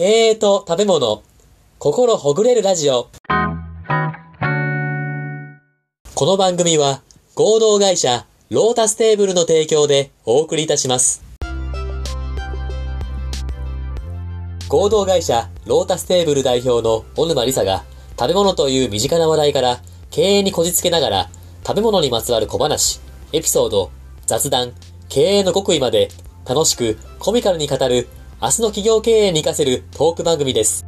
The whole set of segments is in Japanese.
経営と食べ物、心ほぐれるラジオ。この番組は合同会社ロータステーブルの提供でお送りいたします。合同会社ロータステーブル代表の小沼理沙が食べ物という身近な話題から経営にこじつけながら食べ物にまつわる小話、エピソード、雑談、経営の極意まで楽しくコミカルに語る明日の企業経営に活かせるトーク番組です。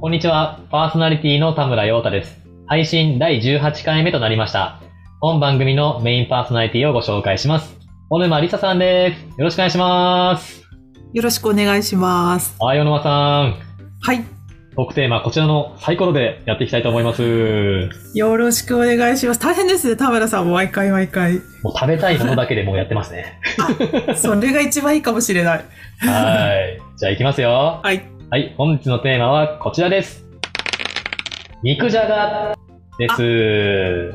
こんにちは。パーソナリティの田村陽太です。配信第18回目となりました。本番組のメインパーソナリティをご紹介します。小沼理沙さんです。よろしくお願いします。よろしくお願いします。はい、小沼さん。はい。トークテーマ、こちらのサイコロでやっていきたいと思います。よろしくお願いします。大変ですね、田村さんも毎回毎回。もう食べたいものだけでもうやってますね。それが一番いいかもしれない。はい。じゃあ行きますよ。はい。はい、本日のテーマはこちらです。肉じゃがです。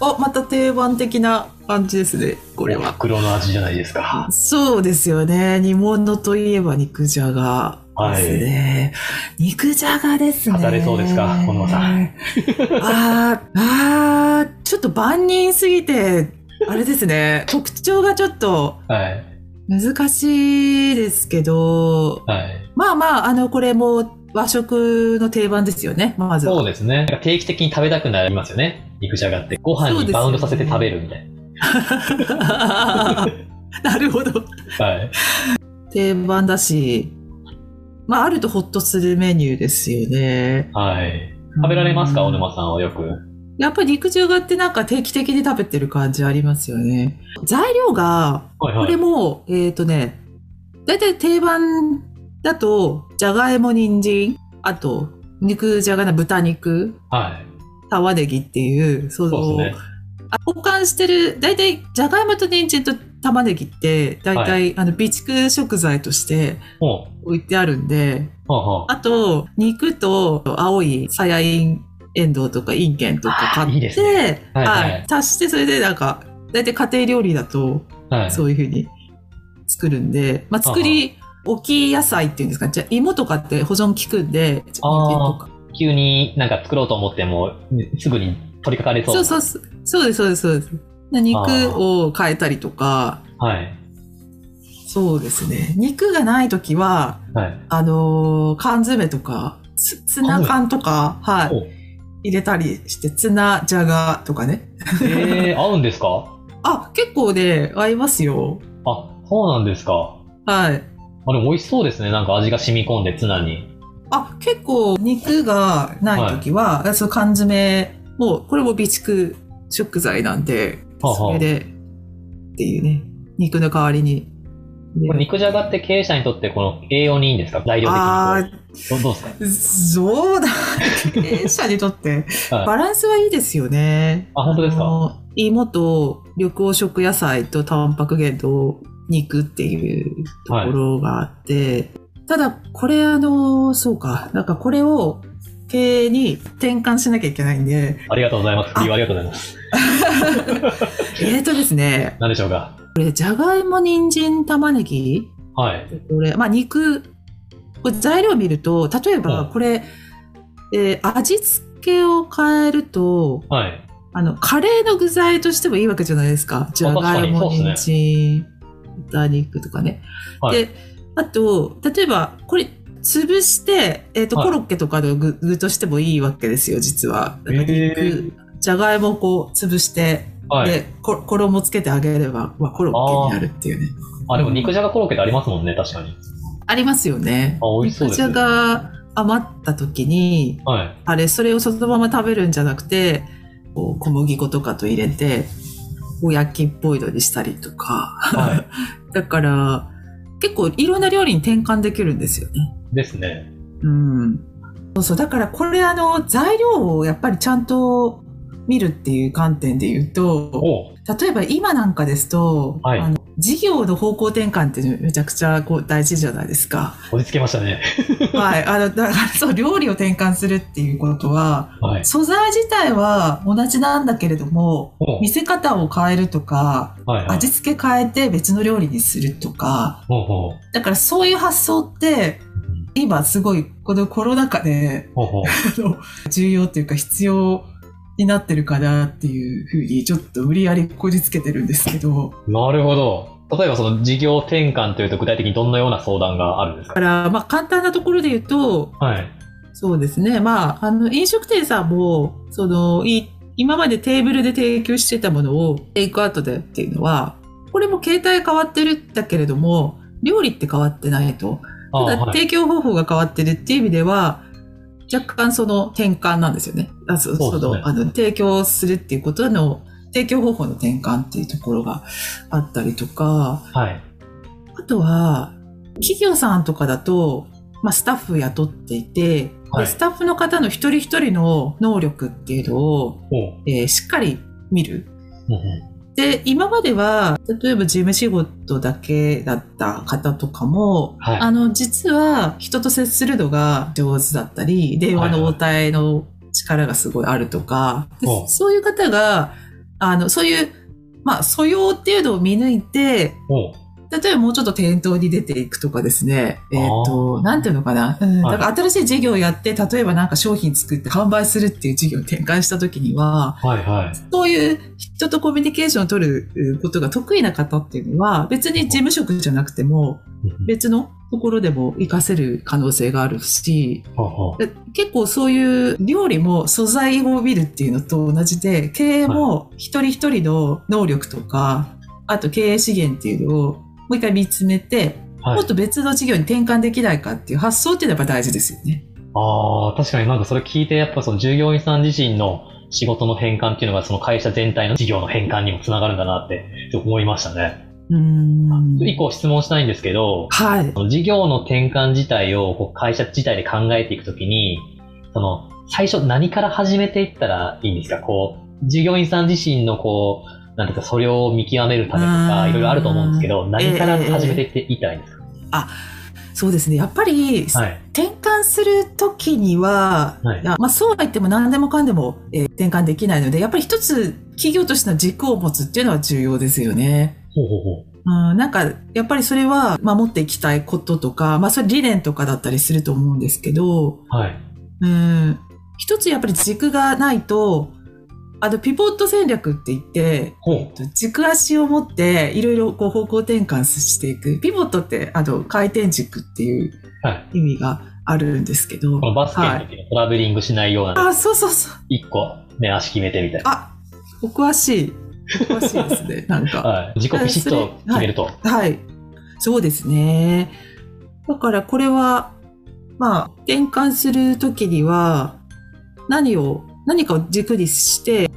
お、また定番的な感じですね、これは。袋の味じゃないですか。そうですよね。煮物といえば肉じゃがですね。肉じゃがですね。語れそうですか小野さん。あー、あー、ちょっと万人すぎて、あれですね。特徴がちょっとはい。難しいですけど、はい。まあまあ、あの、これも和食の定番ですよね、まずは。そうですね。定期的に食べたくなりますよね。肉じゃがって。ご飯にバウンドさせて食べるみたいな るほど。な。はい。定番だし、まあ、あるとホッとするメニューですよね。はい。食べられますか、うん小沼さんはよく。やっぱり肉じゃがってなんか定期的に食べてる感じありますよね。材料が、はいはい。これも、えっ、とね、だいたい定番だと、じゃがいも、人参、あと、肉じゃがな豚肉、はい。玉ねぎっていう、その、そうですね。あ交換してる、大体、じゃがいもと人参と玉ねぎって、大体、あの、備蓄食材として。置いてあるんで、ほうほう。あと、肉と青いさやいん、エンドウとかインゲンとか買って、はいはい足して、それでなんか、大体家庭料理だと、はい。そういうふうに作るんで、まあ、作り置き野菜っていうんですか、じゃあ芋とかって保存効くんで。急になんか作ろうと思っても、すぐに取り掛かれそう。そうそうそう。そうです、そうです、そうです。で肉を変えたりとか、はい。そうですね。肉がないときは、はい。あのー缶詰とか、つツナ缶とか、はおい。入れたりして、ツナじゃがとかね。えー、合うんですか？あ、結構ね、合いますよ。あ、そうなんですか。はい。あ、でも美味しそうですね。なんか味が染み込んで、ツナに。あ、結構肉がないときは、その缶詰も、これも備蓄食材なんで、それで、っていうね、肉の代わりに。肉じゃがって経営者にとってこの栄養にいいんですか？材料的あに。どどうですー、そうだ。経営者にとって、かはい。バランスはいいですよね。あ本当ですか？の芋と緑黄色野菜とタンパク源と肉っていうところがあって、ただこれあの、そうか、なんかこれを経営に転換しなきゃいけないんで、ありがとうございます。理由ありがとうございます。えーとですね、何でしょうか？これじゃがいも、人参、玉ねぎ？はい。これ、まあ肉、これ材料見ると、例えばうんこれ、えー味付けを変えると、はい。あの、カレーの具材としてもいいわけじゃないですか。じゃがいも、人参、豚肉とかね。はいで、あと、例えば、これ、潰して、えっ、と、はいコロッケとかの具具としてもいいわけですよ、実は。肉、じゃがいもをこう、潰して、はい。で、こ衣つけてあげれば、まあ、コロッケになるっていうね。あ、でも肉じゃがコロッケってありますもんね、確かに。ありますよね。あ、美味しそうです肉じゃが余った時に、はい。あれ、それをそのまま食べるんじゃなくて、こう小麦粉とかと入れて、おやきっぽいのにしたりとか。は だから、結構いろんな料理に転換できるんですよね。い。ですね。うん。そうそう。だからこれあの、材料をやっぱりちゃんと見るっていう観点で言うと、お例えば今なんかですと、はいあの事業の方向転換ってめちゃくちゃこう大事じゃないですか。追いつけましたね。はい。あの、だからそう、料理を転換するっていうことは、はい。素材自体は同じなんだけれども、見せ方を変えるとか、はいはい。味付け変えて別の料理にするとか。だからそういう発想って、今すごいこのコロナ禍でほうほう。重要っていうか必要になってるかなっていうふうにちょっと無理やりこじつけてるんですけど、なるほど。例えばその事業転換というと具体的にどんなような相談があるんですか？だからまあ簡単なところで言うと、はい。そうですね。まあ、あの、飲食店さんも、その、い今までテーブルで提供してたものをテイクアウトでっていうのは、これも形態変わってるんだけれども、料理って変わってないと。あただ、はい。提供方法が変わってるっていう意味では、若干その転換なんですよね。あそそうですねあの、提供するっていうことの、提供方法の転換っていうところがあったりとか、はい。あとは、企業さんとかだと、まあ、スタッフ雇っていて、はいでスタッフの方の一人一人の能力っていうのを。えーしっかり見る。ほうほうで、今までは、例えば事務仕事だけだった方とかも、はいあの、実は人と接するのが上手だったり、電話の応対の力がすごいあるとか、でほうそういう方が、あの、そういう、まあ、素養っていうのを見抜いて。例えばもうちょっと店頭に出ていくとかですね。えっ、あと、なんていうのかな。うん、はいだから新しい事業をやって、例えばなんか商品作って販売するっていう事業を転換した時には、はいはい。そういう人とコミュニケーションを取るうんことが得意な方っていうのは、別に事務職じゃなくても、別のところでも活かせる可能性があるし、結構そういう料理も素材を見るっていうのと同じで、経営も一人一人の能力とか、あと経営資源っていうのをもう一回見つめて、はいもっと別の事業に転換できないかっていう発想っていうのはやっぱ大事ですよね。ああ、確かになんかそれ聞いて、やっぱその従業員さん自身の仕事の変換っていうのがその会社全体の事業の変換にもつながるんだなって思いましたね。うーん。一個質問したいんですけど、はい。その事業の転換自体をこう会社自体で考えていくときに、その最初何から始めていったらいいんですか？こう、従業員さん自身のこう、なんていうか、それを見極めるためとうか、んいろいろあると思うんですけど、何からええ始めていっていったらいいんですか、そうですね。やっぱり、はい。転換するときには、はいまあそうは言っても何でもかんでも、えー転換できないので、やっぱり一つ企業としての軸を持つっていうのは重要ですよね。ほうほうほう。うん、なんか、やっぱりそれは守っていきたいこととか、まあそれ理念とかだったりすると思うんですけど、はい。うん、一つやっぱり軸がないと、あの、ピボット戦略って言って。軸足を持っていろいろこう方向転換していく。ピボットって、あの、回転軸っていうはい。意味があるんですけど。このバスケのはい。時のトラベリングしないような、あ、そうそうそう。一個、ね、足決めてみたいな。あ、お詳しい。お詳しいですね。なんか。はい。自己ピシッと決めると。はい。そうですね。だからこれは、まあ、転換するときには、何を、何かを軸にして、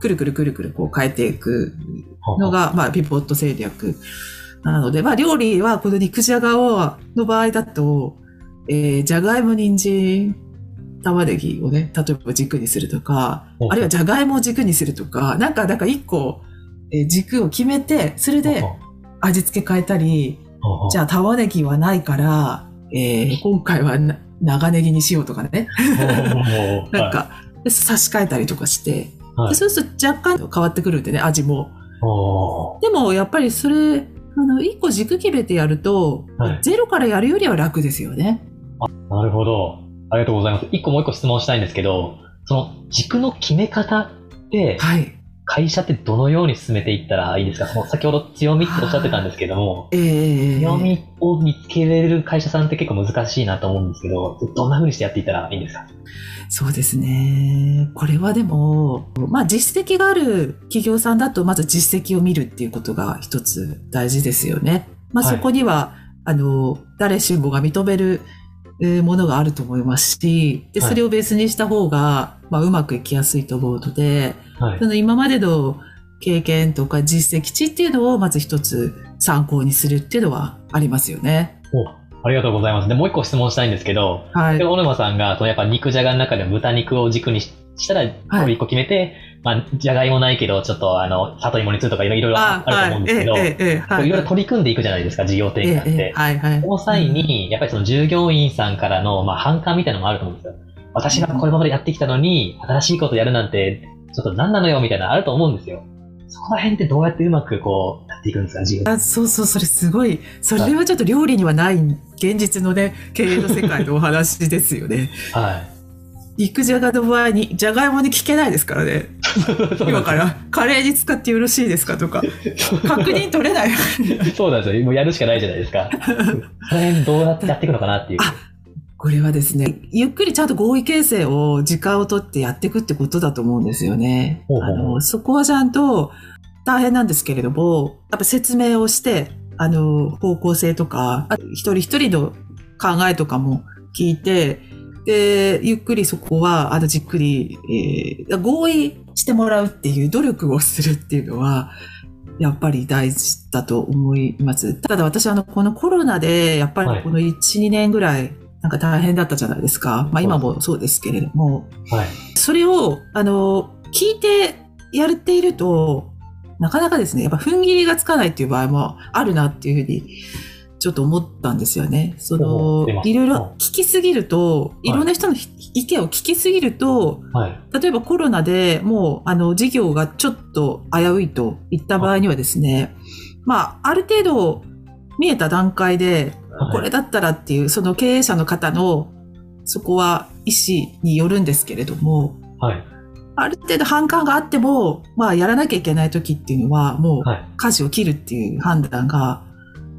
くるくるくるくるこう変えていくのが、まあ、ピボット戦略なので、まあ、料理はこの肉じゃがを、の場合だと、えー、じゃがいも、人参、玉ねぎをね、例えば軸にするとかあるいはじゃがいもを軸にするとか、なんか、なんか一個、えー軸を決めて、それで味付け変えたり、じゃあ玉ねぎはないから、えー今回はな長ネギにしようとかね。なんか、で差し替えたりとかして、はいでそうすると若干変わってくるんでね、味も。ほでもやっぱりそれ、あの、一個軸決めてやると、はいゼロからやるよりは楽ですよね。うなるほど。ありがとうございます。一個もう一個質問したいんですけど、その軸の決め方って、はい。会社ってどのように進めていったらいいですか？その先ほど強みっておっしゃってたんですけども、えー、強みを見つけれる会社さんって結構難しいなと思うんですけど、どんな風にしてやっていったらいいんですか？そうですね。これはでも、まあ実績がある企業さんだと、まず実績を見るっていうことが一つ大事ですよね。まあはいそこには、あの、誰しもが認めるえーものがあると思いますし、で、はいそれをベースにした方が、まあうまくいきやすいと思うので、はいそ。の今までの経験とか実績値っていうのをまず一つ参考にするっていうのはありますよね。おありがとうございます。で、もう一個質問したいんですけど、はいで。小沼さんが、そのやっぱ肉じゃがの中でも豚肉を軸にししたら、これ一個決めて、まあ、じゃがいもないけど、ちょっとあの、里芋にするとかいろいろあると思うんですけど、はい、ろいろ取り組んでいくじゃないですか、事業転換って。ええはいはい。その際に、やっぱりその従業員さんからの、まあ、反感みたいなのもあると思うんですよ。私がこれまでやってきたのに、新しいことやるなんて、ちょっと何なのよ、みたいなのあると思うんですよ。そこら辺ってどうやってうまくこう、やっていくんですか、事業。あそうそう、それすごい、それはちょっと料理にはない現実のね、経営の世界のお話ですよね。はい。肉じゃがの場合に、じゃがいもに聞けないですからね。今から、カレーに使ってよろしいですかとか、確認取れない。そうなんですよ。もうやるしかないじゃないですか。その辺どうやってやっていくのかなっていう。あこれはですね、ゆっくりちゃんと合意形成を時間をとってやっていくってことだと思うんですよね。ほうほうあの、そこはちゃんと大変なんですけれども、やっぱ説明をして、あの、方向性とか、一人一人の考えとかも聞いて、で、ゆっくりそこは、あの、じっくり、えー合意してもらうっていう努力をするっていうのは、やっぱり大事だと思います。ただ私、あの、このコロナで、やっぱはいりこの1、2年ぐらい、なんか大変だったじゃないですか。まあ今もそうですけれども、はい。それを、あの、聞いてやっていると、なかなかですね、やっぱ踏ん切りがつかないっていう場合もあるなっていうふうに、ちょっと思ったんですよね。そのいろいろ聞きすぎると、いろんな人の意見を聞きすぎると、はい。例えばコロナでもう、あの、事業がちょっと危ういといった場合にはですね、まあ、ある程度見えた段階で、はいこれだったらっていう、その経営者の方の、そこは意思によるんですけれども、はい。ある程度反感があっても、まあ、やらなきゃいけない時っていうのは、もう、はい。舵を切るっていう判断が、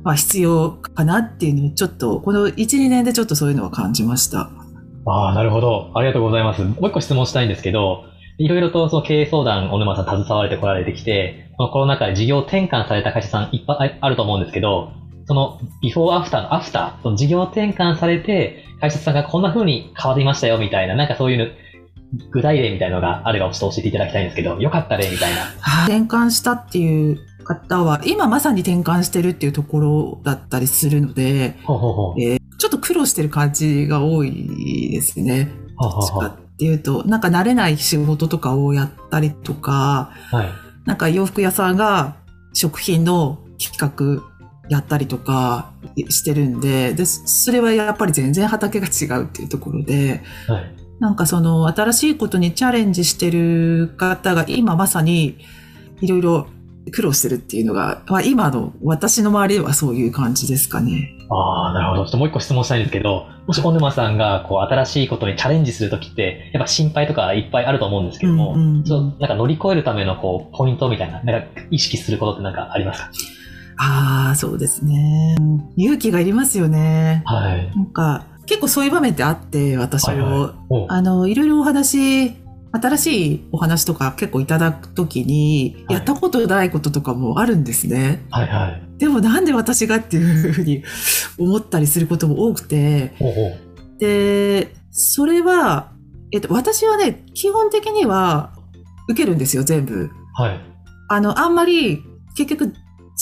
まあ、必要かなっていうのを、ちょっと、この1、2年でちょっとそういうのは感じました。ああ、なるほど。ありがとうございます。もう一個質問したいんですけど、いろいろとその経営相談、小沼さん携われてこられてきて、このコロナ禍で事業転換された会社さんいっぱいあると思うんですけど、そのビフォーアフターのアフター、その事業転換されて、会社さんがこんな風に変わりましたよみたいな、なんかそういうの、具体例みたいなのがあればちょっと教えていただきたいんですけど、よかった例みたいな。転換したっていう方は、今まさに転換してるっていうところだったりするので、ほうほうほう。ちょっと苦労してる感じが多いですね。ははどっちかっていうと、なんか慣れない仕事とかをやったりとか、ははい。なんか洋服屋さんが食品の企画やったりとかしてるんで、で、それはやっぱり全然畑が違うっていうところで、はい。なんかその新しいことにチャレンジしてる方が今まさにいろいろ苦労してるっていうのが、まあ、今の私の周りではそういう感じですかね。ああ、なるほど。ちょっともう一個質問したいんですけど、もし小沼さんがこう新しいことにチャレンジするときって、やっぱ心配とかいっぱいあると思うんですけども、うんなんか乗り越えるためのこうポイントみたいな、なんか意識することってなんかありますか？ああ、そうですね。勇気がいりますよね。はい。なんか結構そういう場面ってあって、私も。はいはいおあの、いろいろお話、新しいお話とか結構いただくときに、はいやったことないこととかもあるんですね。はいはい。でもなんで私がっていうふうに思ったりすることも多くて、ほうほう。で、それは、えっと、私はね、基本的には受けるんですよ、全部。はい。あの、あんまり、結局、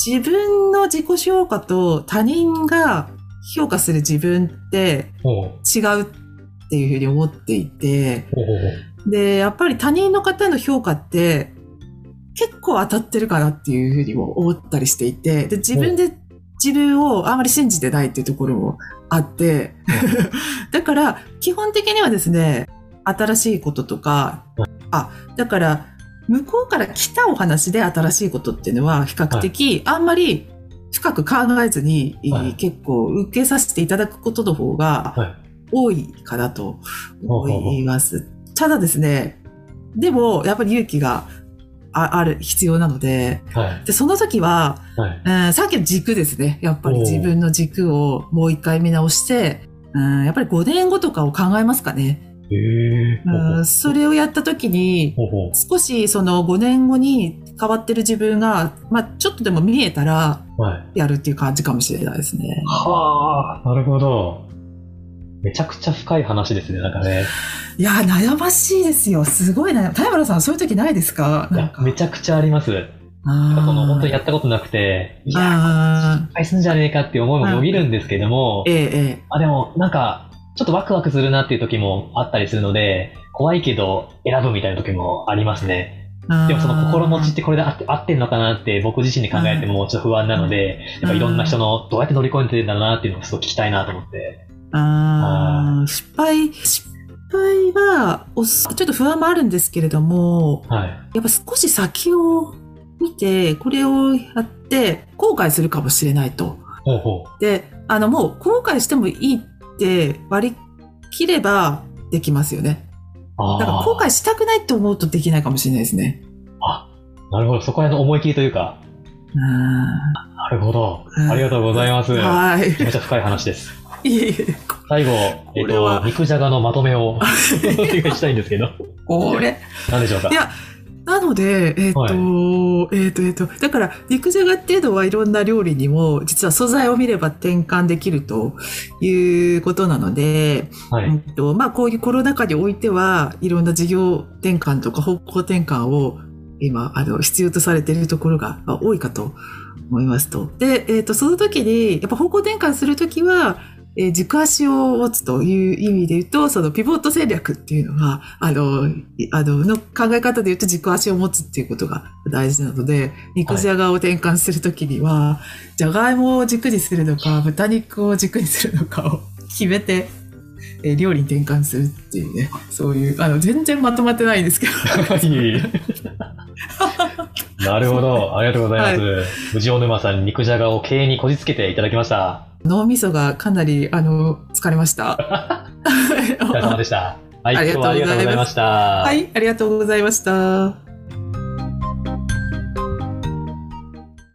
自分の自己評価と他人が評価する自分って。違うっていうふうに思っていて、ほうほう。で、やっぱり他人の方の評価って結構当たってるかなっていうふうにも思ったりしていて、で、自分で自分をあまり信じてないっていうところもあって、だから基本的にはですね、新しいこととか、あ、だから向こうから来たお話で新しいことっていうのは比較的あんまり深く考えずに、はい。結構受けさせていただくことの方がはい。多いかなと思います。ただですね、でもやっぱり勇気があある、必要なので、はい。で、その時は、はい。うん、さっきの軸ですね。やっぱり自分の軸をもう一回見直して、うん、やっぱり5年後とかを考えますかね。うんそれをやった時に。少しその5年後に変わってる自分が、まあちょっとでも見えたら、はい。やるっていう感じかもしれないですね。はあ、なるほど。めちゃくちゃ深い話ですね、なんかね。いや、悩ましいですよ。すごい悩ま、田山さんそういう時ないですか？いやめちゃくちゃあります。その本当にやったことなくて、いや、あ失敗すんじゃねえかっていう思いもよぎるんですけどもー、ええ、ええ。あ、でも、なんか、ちょっとワクワクするなっていう時もあったりするので、怖いけど選ぶみたいな時もありますね。でもその心持ちってこれで合って合ってんのかなって僕自身で考えてもちょっと不安なので、やっぱいろんな人のどうやって乗り越えてるんだろうなっていうのをすごい聞きたいなと思って。あー失敗、失敗はちょっと不安もあるんですけれども、はい。やっぱ少し先を見て、これをやって後悔するかもしれないと。ほうほで、あの、もう後悔してもいいって割り切ればできますよね。う。あだから後あ。悔したくないって思うとできないかもしれないですね。あ、なるほど。そこら辺の思い切りというか。うんなるほど。うんありがとうございます。めはい。めちゃ深い話です。いえいえ、最後、えっと、肉じゃがのまとめを お願いしたいんですけど。これ。何でしょうか？い。や、なので、えっ、と、はいえっ、と、えっ、と、だから、肉じゃがっていうのはいろんな料理にも、実は素材を見れば転換できるということなので、はい。うんとまあ、こういうコロナ禍においては、いろんな事業転換とか方向転換を今、あの、必要とされているところがまあ多いかと思いますと。で、えっ、と、その時に、やっぱ方向転換するときは、えー軸足を持つという意味で言うと、そのピボット戦略っていうのは、あの、いあの、の考え方で言うと軸足を持つっていうことが大事なので、肉じゃがを転換するときには、じゃがいもを軸にするのか、豚肉を軸にするのかを 決めて、えー料理に転換するっていうね、そういう、あの、全然まとまってないんですけど。なるほど。ありがとうございます。藤尾沼さんに肉じゃがを経営にこじつけていただきました。脳みそがかなり、あの、疲れました。お疲れ様でした。はい、ありがとうございます今日はありがとうございました。はい、ありがとうございました。